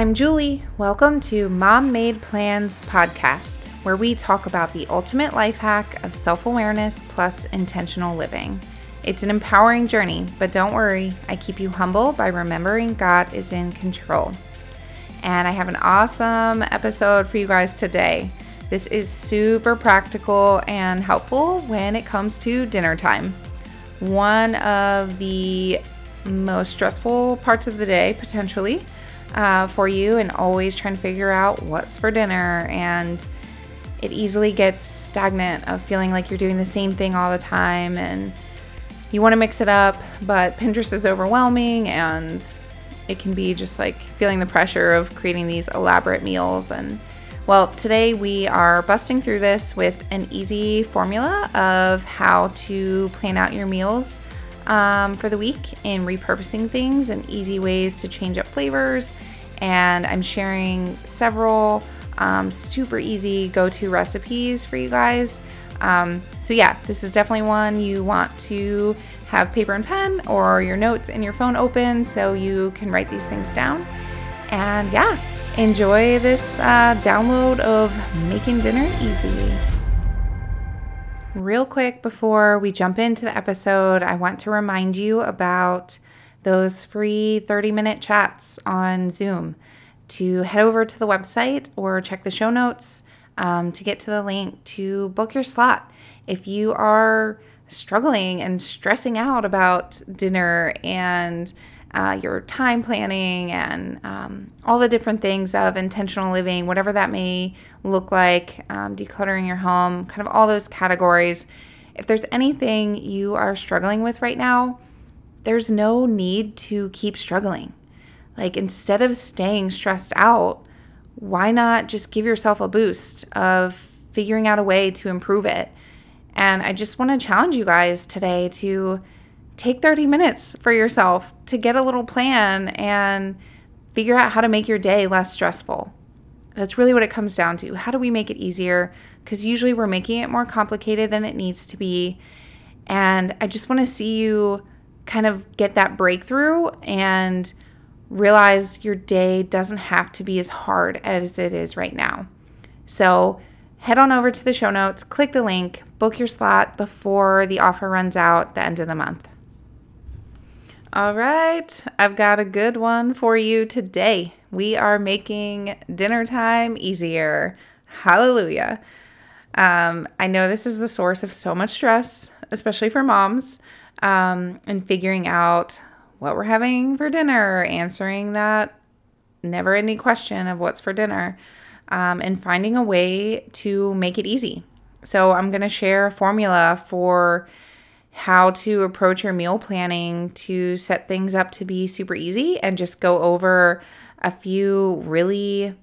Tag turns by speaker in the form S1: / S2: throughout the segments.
S1: I'm Julie. Welcome to Mom Made Plans podcast, where we talk about the ultimate life hack of self awareness plus intentional living. It's an empowering journey, but don't worry, I keep you humble by remembering God is in control. And I have an awesome episode for you guys today. This is super practical and helpful when it comes to dinner time. One of the most stressful parts of the day, potentially uh, for you and always trying to figure out what's for dinner. And it easily gets stagnant of feeling like you're doing the same thing all the time and you want to mix it up, but Pinterest is overwhelming and it can be just like feeling the pressure of creating these elaborate meals. And well, today we are busting through this with an easy formula of how to plan out your meals um, for the week in repurposing things and easy ways to change up flavors. And I'm sharing several um, super easy go to recipes for you guys. Um, so, yeah, this is definitely one you want to have paper and pen or your notes in your phone open so you can write these things down. And yeah, enjoy this uh, download of Making Dinner Easy. Real quick before we jump into the episode, I want to remind you about those free 30 minute chats on Zoom. To head over to the website or check the show notes um, to get to the link to book your slot. If you are struggling and stressing out about dinner and uh, your time planning and um, all the different things of intentional living, whatever that may look like, um, decluttering your home, kind of all those categories. If there's anything you are struggling with right now, there's no need to keep struggling. Like instead of staying stressed out, why not just give yourself a boost of figuring out a way to improve it? And I just want to challenge you guys today to take 30 minutes for yourself to get a little plan and figure out how to make your day less stressful. That's really what it comes down to. How do we make it easier? Because usually we're making it more complicated than it needs to be. And I just want to see you kind of get that breakthrough and realize your day doesn't have to be as hard as it is right now. So, head on over to the show notes, click the link, book your slot before the offer runs out the end of the month. All right, I've got a good one for you today. We are making dinner time easier. Hallelujah. Um, I know this is the source of so much stress, especially for moms, um, and figuring out what we're having for dinner, answering that never ending question of what's for dinner, um, and finding a way to make it easy. So, I'm going to share a formula for how to approach your meal planning to set things up to be super easy and just go over a few really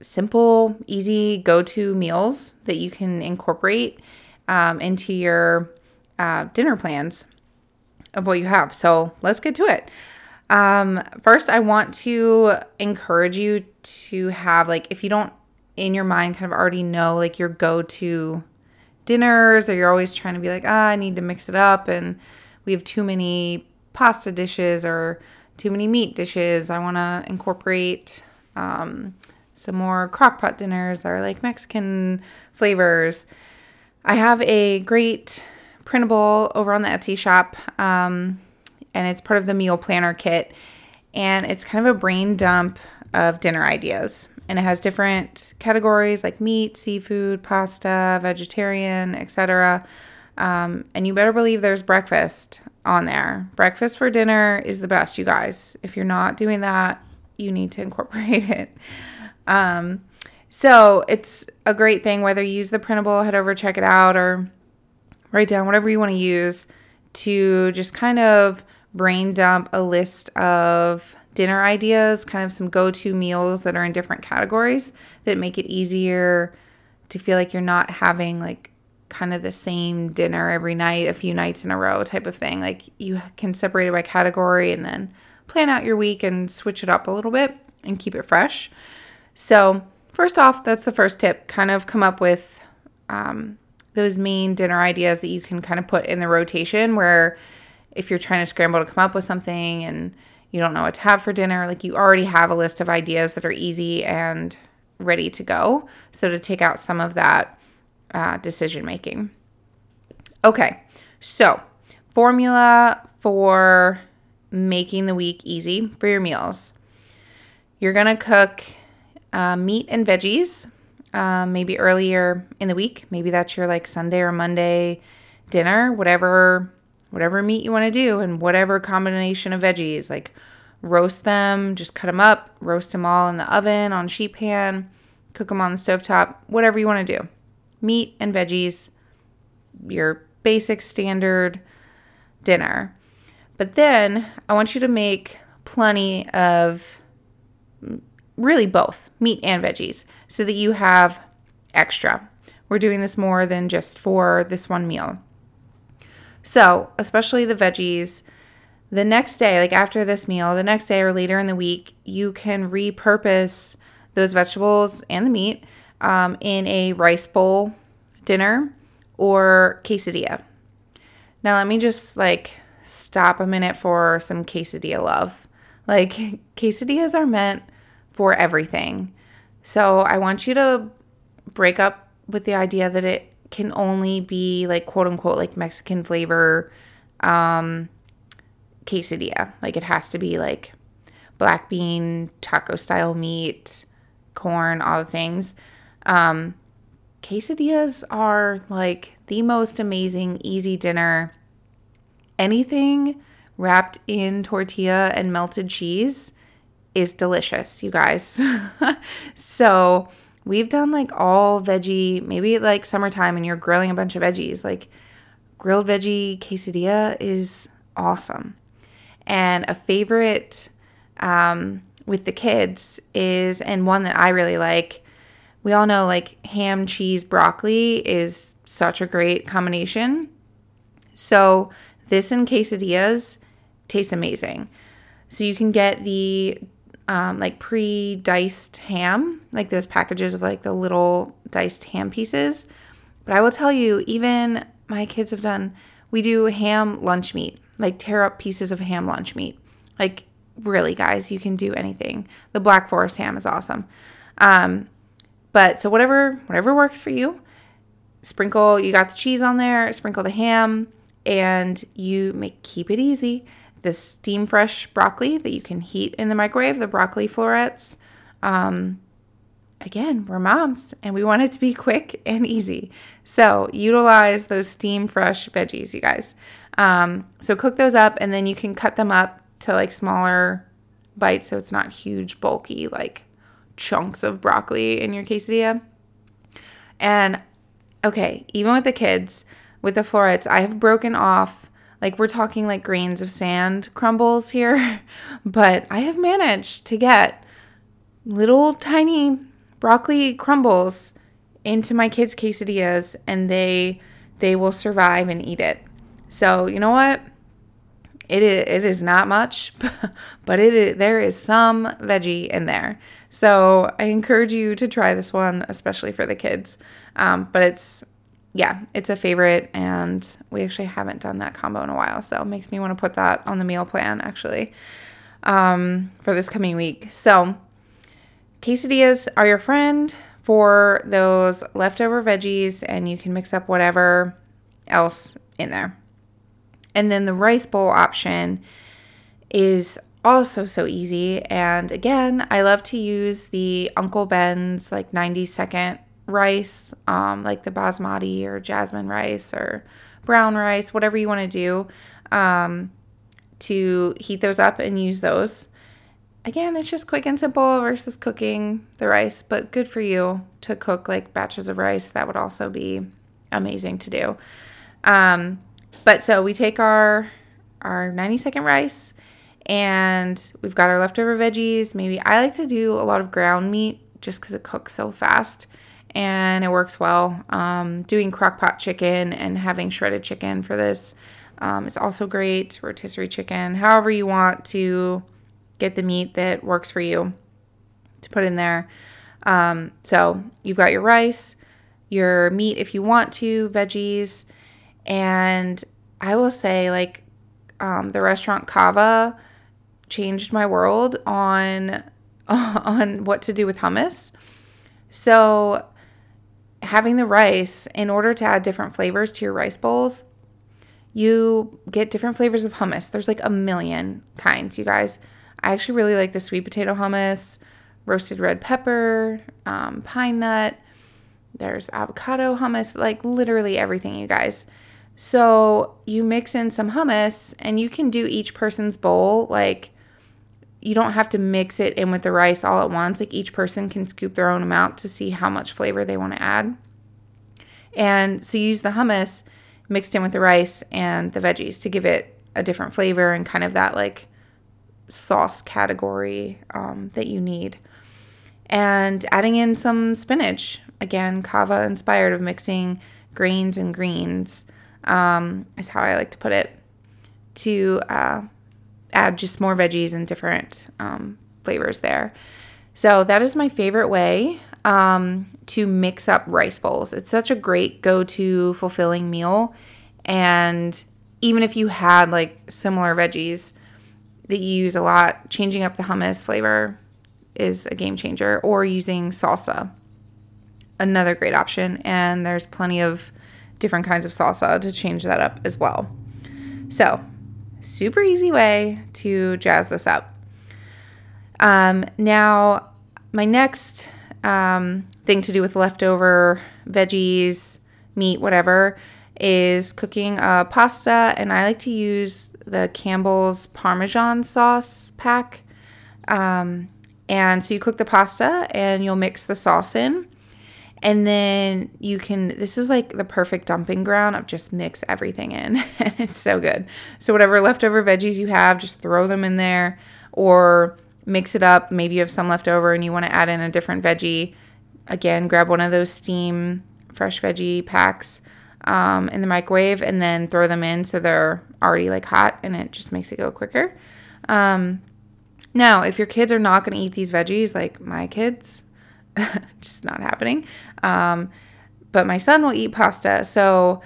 S1: simple, easy go to meals that you can incorporate um, into your uh, dinner plans of what you have. So let's get to it. Um, first, I want to encourage you to have, like, if you don't in your mind kind of already know, like, your go to dinners or you're always trying to be like, ah, I need to mix it up and we have too many pasta dishes or too many meat dishes. I want to incorporate um, some more crockpot dinners or like Mexican flavors. I have a great printable over on the Etsy shop, um, and it's part of the meal planner kit. And it's kind of a brain dump of dinner ideas and it has different categories like meat, seafood, pasta, vegetarian, etc. Um, and you better believe there's breakfast on there. Breakfast for dinner is the best, you guys. If you're not doing that, you need to incorporate it. Um, so it's a great thing whether you use the printable, head over, check it out, or write down whatever you want to use to just kind of brain dump a list of dinner ideas, kind of some go to meals that are in different categories that make it easier to feel like you're not having like kind of the same dinner every night, a few nights in a row type of thing. Like you can separate it by category and then plan out your week and switch it up a little bit and keep it fresh. So, first off, that's the first tip kind of come up with um, those main dinner ideas that you can kind of put in the rotation where if you're trying to scramble to come up with something and you don't know what to have for dinner, like you already have a list of ideas that are easy and ready to go. So to take out some of that uh, decision making. Okay, so formula for making the week easy for your meals. You're gonna cook uh, meat and veggies, um, maybe earlier in the week. Maybe that's your like Sunday or Monday dinner, whatever whatever meat you want to do, and whatever combination of veggies. Like roast them, just cut them up, roast them all in the oven on sheet pan, cook them on the stove top, whatever you want to do. Meat and veggies, your basic standard dinner. But then I want you to make plenty of really both meat and veggies so that you have extra. We're doing this more than just for this one meal. So, especially the veggies, the next day, like after this meal, the next day or later in the week, you can repurpose those vegetables and the meat um, in a rice bowl dinner or quesadilla. Now, let me just like stop a minute for some quesadilla love. Like, quesadillas are meant for everything. So, I want you to break up with the idea that it can only be like quote unquote like Mexican flavor um, quesadilla. Like, it has to be like black bean, taco style meat, corn, all the things. Um, quesadillas are like the most amazing, easy dinner. Anything wrapped in tortilla and melted cheese is delicious, you guys. so, we've done like all veggie, maybe like summertime and you're grilling a bunch of veggies. Like, grilled veggie quesadilla is awesome. And a favorite um, with the kids is, and one that I really like, we all know like ham, cheese, broccoli is such a great combination. So, this and quesadillas tastes amazing. So, you can get the um, like pre diced ham, like those packages of like the little diced ham pieces. But I will tell you, even my kids have done, we do ham lunch meat, like tear up pieces of ham lunch meat. Like, really, guys, you can do anything. The Black Forest ham is awesome. Um, but so whatever whatever works for you. Sprinkle, you got the cheese on there, sprinkle the ham, and you make keep it easy. The steam fresh broccoli that you can heat in the microwave, the broccoli florets. Um, again, we're moms and we want it to be quick and easy. So utilize those steam fresh veggies, you guys. Um, so cook those up and then you can cut them up to like smaller bites so it's not huge, bulky, like chunks of broccoli in your quesadilla. And okay, even with the kids, with the florets, I have broken off, like we're talking like grains of sand crumbles here, but I have managed to get little tiny broccoli crumbles into my kids' quesadillas and they they will survive and eat it. So, you know what? It is, it is not much, but it is, there is some veggie in there. So I encourage you to try this one, especially for the kids. Um, but it's, yeah, it's a favorite, and we actually haven't done that combo in a while. So it makes me want to put that on the meal plan actually um, for this coming week. So quesadillas are your friend for those leftover veggies, and you can mix up whatever else in there. And then the rice bowl option is also so easy. And again, I love to use the Uncle Ben's like 90 second rice, um, like the basmati or jasmine rice or brown rice, whatever you want to do, um, to heat those up and use those. Again, it's just quick and simple versus cooking the rice, but good for you to cook like batches of rice. That would also be amazing to do. Um, but so we take our our 90 second rice and we've got our leftover veggies. Maybe I like to do a lot of ground meat just because it cooks so fast and it works well. Um, doing crock pot chicken and having shredded chicken for this um, is also great. Rotisserie chicken, however you want to get the meat that works for you to put in there. Um, so you've got your rice, your meat if you want to, veggies, and I will say like um, the restaurant Cava changed my world on on what to do with hummus. So, having the rice in order to add different flavors to your rice bowls, you get different flavors of hummus. There's like a million kinds, you guys. I actually really like the sweet potato hummus, roasted red pepper, um, pine nut. There's avocado hummus, like literally everything, you guys. So you mix in some hummus and you can do each person's bowl. Like you don't have to mix it in with the rice all at once. Like each person can scoop their own amount to see how much flavor they want to add. And so you use the hummus mixed in with the rice and the veggies to give it a different flavor and kind of that like sauce category um, that you need. And adding in some spinach, again, Cava inspired of mixing grains and greens um, is how I like to put it, to uh, add just more veggies and different um, flavors there. So that is my favorite way um, to mix up rice bowls. It's such a great go to fulfilling meal. And even if you had like similar veggies that you use a lot, changing up the hummus flavor is a game changer, or using salsa, another great option. And there's plenty of different kinds of salsa to change that up as well. So, super easy way to jazz this up. Um, now, my next um, thing to do with leftover veggies, meat, whatever, is cooking a pasta. And I like to use the Campbell's Parmesan sauce pack. Um, and so you cook the pasta and you'll mix the sauce in. And then you can, this is like the perfect dumping ground of just mix everything in. and it's so good. So, whatever leftover veggies you have, just throw them in there or mix it up. Maybe you have some left over and you want to add in a different veggie. Again, grab one of those steam fresh veggie packs um, in the microwave and then throw them in so they're already like hot and it just makes it go quicker. Um, now, if your kids are not going to eat these veggies, like my kids, just not happening. Um, but my son will eat pasta. So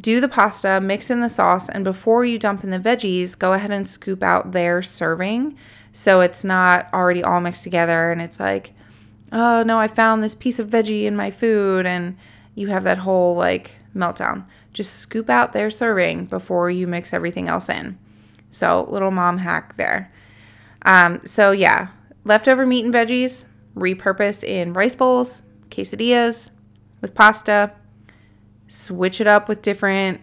S1: do the pasta, mix in the sauce, and before you dump in the veggies, go ahead and scoop out their serving so it's not already all mixed together and it's like, oh no, I found this piece of veggie in my food, and you have that whole like meltdown. Just scoop out their serving before you mix everything else in. So, little mom hack there. Um, so, yeah, leftover meat and veggies, repurpose in rice bowls, quesadillas, with pasta. Switch it up with different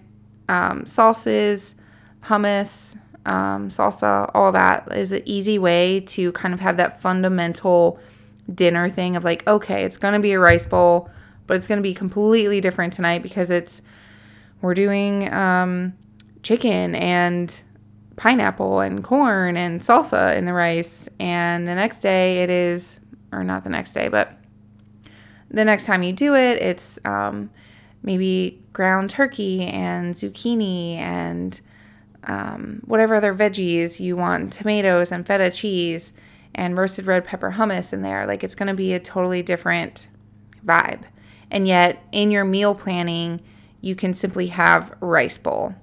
S1: um, sauces, hummus, um, salsa, all that is an easy way to kind of have that fundamental dinner thing of like, okay, it's going to be a rice bowl, but it's going to be completely different tonight because it's we're doing um, chicken and pineapple and corn and salsa in the rice, and the next day it is or not the next day, but the next time you do it, it's um, maybe ground turkey and zucchini and um, whatever other veggies you want, tomatoes and feta cheese and roasted red pepper hummus in there. Like it's going to be a totally different vibe. And yet, in your meal planning, you can simply have rice bowl.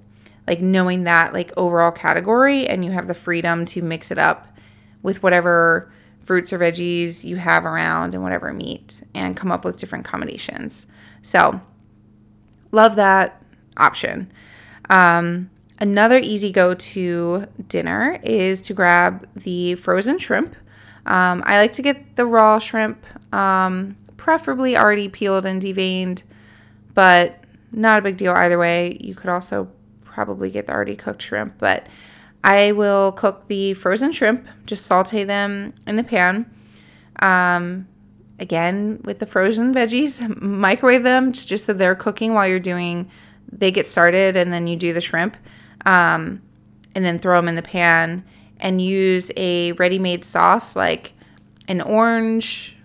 S1: Like knowing that like overall category and you have the freedom to mix it up with whatever fruits or veggies you have around and whatever meat and come up with different combinations. So, love that option. Um, another easy go to dinner is to grab the frozen shrimp. Um, I like to get the raw shrimp, um, preferably already peeled and deveined, but not a big deal either way. You could also probably get the already cooked shrimp, but I will cook the frozen shrimp, just saute them in the pan. Um, again, with the frozen veggies, microwave them just so they're cooking while you're doing, they get started, and then you do the shrimp. Um, and then throw them in the pan and use a ready made sauce like an orange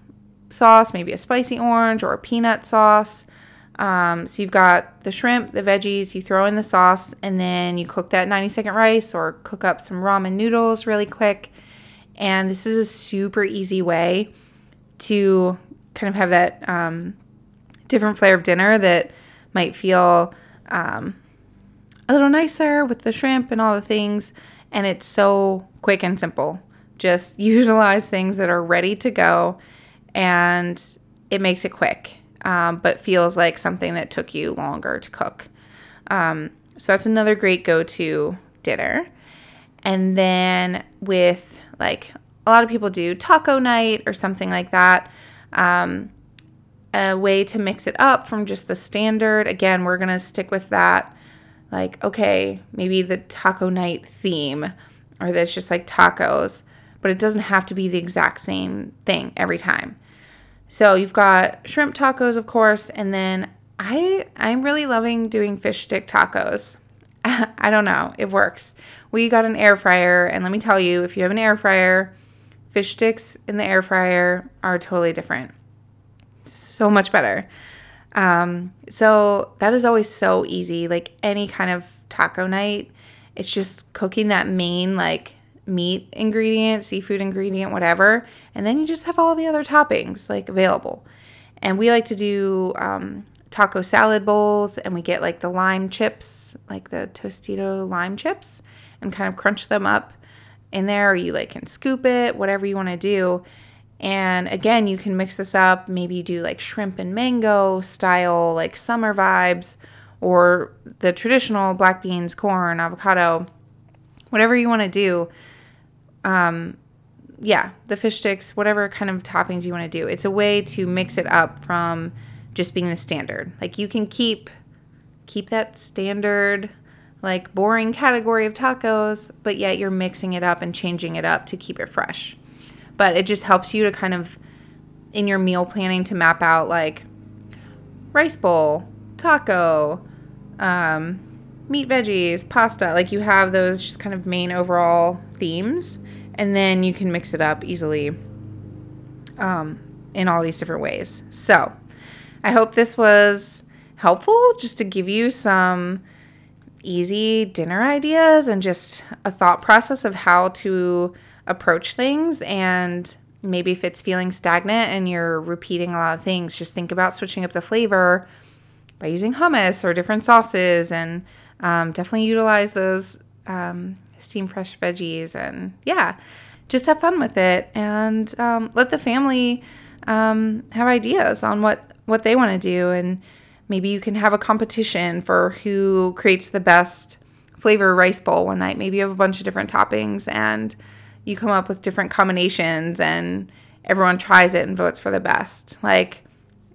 S1: sauce, maybe a spicy orange or a peanut sauce. Um, so you've got the shrimp, the veggies, you throw in the sauce, and then you cook that 90 second rice or cook up some ramen noodles really quick. And this is a super easy way to kind of have that um, different flair of dinner that might feel um, a little nicer with the shrimp and all the things. And it's so quick and simple. Just utilize things that are ready to go and it makes it quick, um, but feels like something that took you longer to cook. Um, so that's another great go to dinner. And then with like a lot of people do taco night or something like that. Um, a way to mix it up from just the standard. Again, we're going to stick with that. Like, okay, maybe the taco night theme, or that's just like tacos, but it doesn't have to be the exact same thing every time. So you've got shrimp tacos, of course, and then I I'm really loving doing fish stick tacos. I don't know, it works. We got an air fryer, and let me tell you, if you have an air fryer, fish sticks in the air fryer are totally different. So much better. Um, so that is always so easy. Like any kind of taco night, it's just cooking that main like meat ingredient, seafood ingredient, whatever, and then you just have all the other toppings like available. And we like to do um, taco salad bowls, and we get like the lime chips, like the Tostito lime chips, and kind of crunch them up in there, or you like can scoop it, whatever you want to do. And again, you can mix this up. Maybe do like shrimp and mango style, like summer vibes, or the traditional black beans, corn, avocado, whatever you want to do. Um, yeah, the fish sticks, whatever kind of toppings you want to do. It's a way to mix it up from just being the standard. Like you can keep keep that standard like boring category of tacos, but yet you're mixing it up and changing it up to keep it fresh. But it just helps you to kind of in your meal planning to map out like rice bowl, taco, um, meat veggies, pasta. Like you have those just kind of main overall themes, and then you can mix it up easily um, in all these different ways. So I hope this was helpful just to give you some easy dinner ideas and just a thought process of how to approach things and maybe if it's feeling stagnant and you're repeating a lot of things just think about switching up the flavor by using hummus or different sauces and um, definitely utilize those um, steam fresh veggies and yeah just have fun with it and um, let the family um, have ideas on what what they want to do and Maybe you can have a competition for who creates the best flavor rice bowl one night. Maybe you have a bunch of different toppings and you come up with different combinations and everyone tries it and votes for the best. Like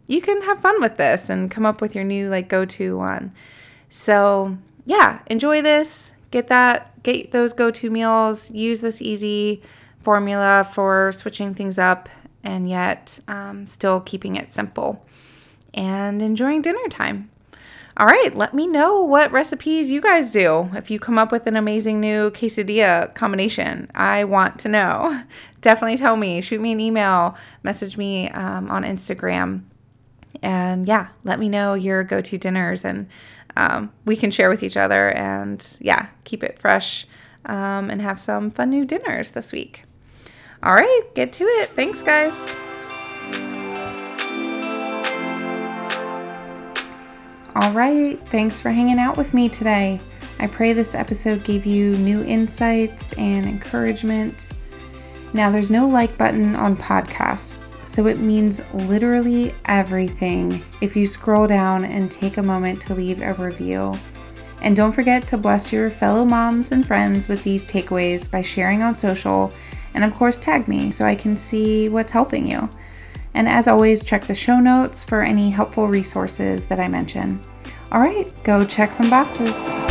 S1: you can have fun with this and come up with your new like go-to one. So, yeah, enjoy this. Get that get those go-to meals. Use this easy formula for switching things up and yet um, still keeping it simple and enjoying dinner time. All right, let me know what recipes you guys do. If you come up with an amazing new quesadilla combination, I want to know. Definitely tell me. Shoot me an email, message me um, on Instagram. And yeah, let me know your go to dinners and um, we can share with each other and yeah, keep it fresh um, and have some fun new dinners this week. All right, get to it. Thanks, guys. All right, thanks for hanging out with me today. I pray this episode gave you new insights and encouragement. Now, there's no like button on podcasts, so it means literally everything if you scroll down and take a moment to leave a review. And don't forget to bless your fellow moms and friends with these takeaways by sharing on social and, of course, tag me so I can see what's helping you. And as always, check the show notes for any helpful resources that I mention. All right, go check some boxes.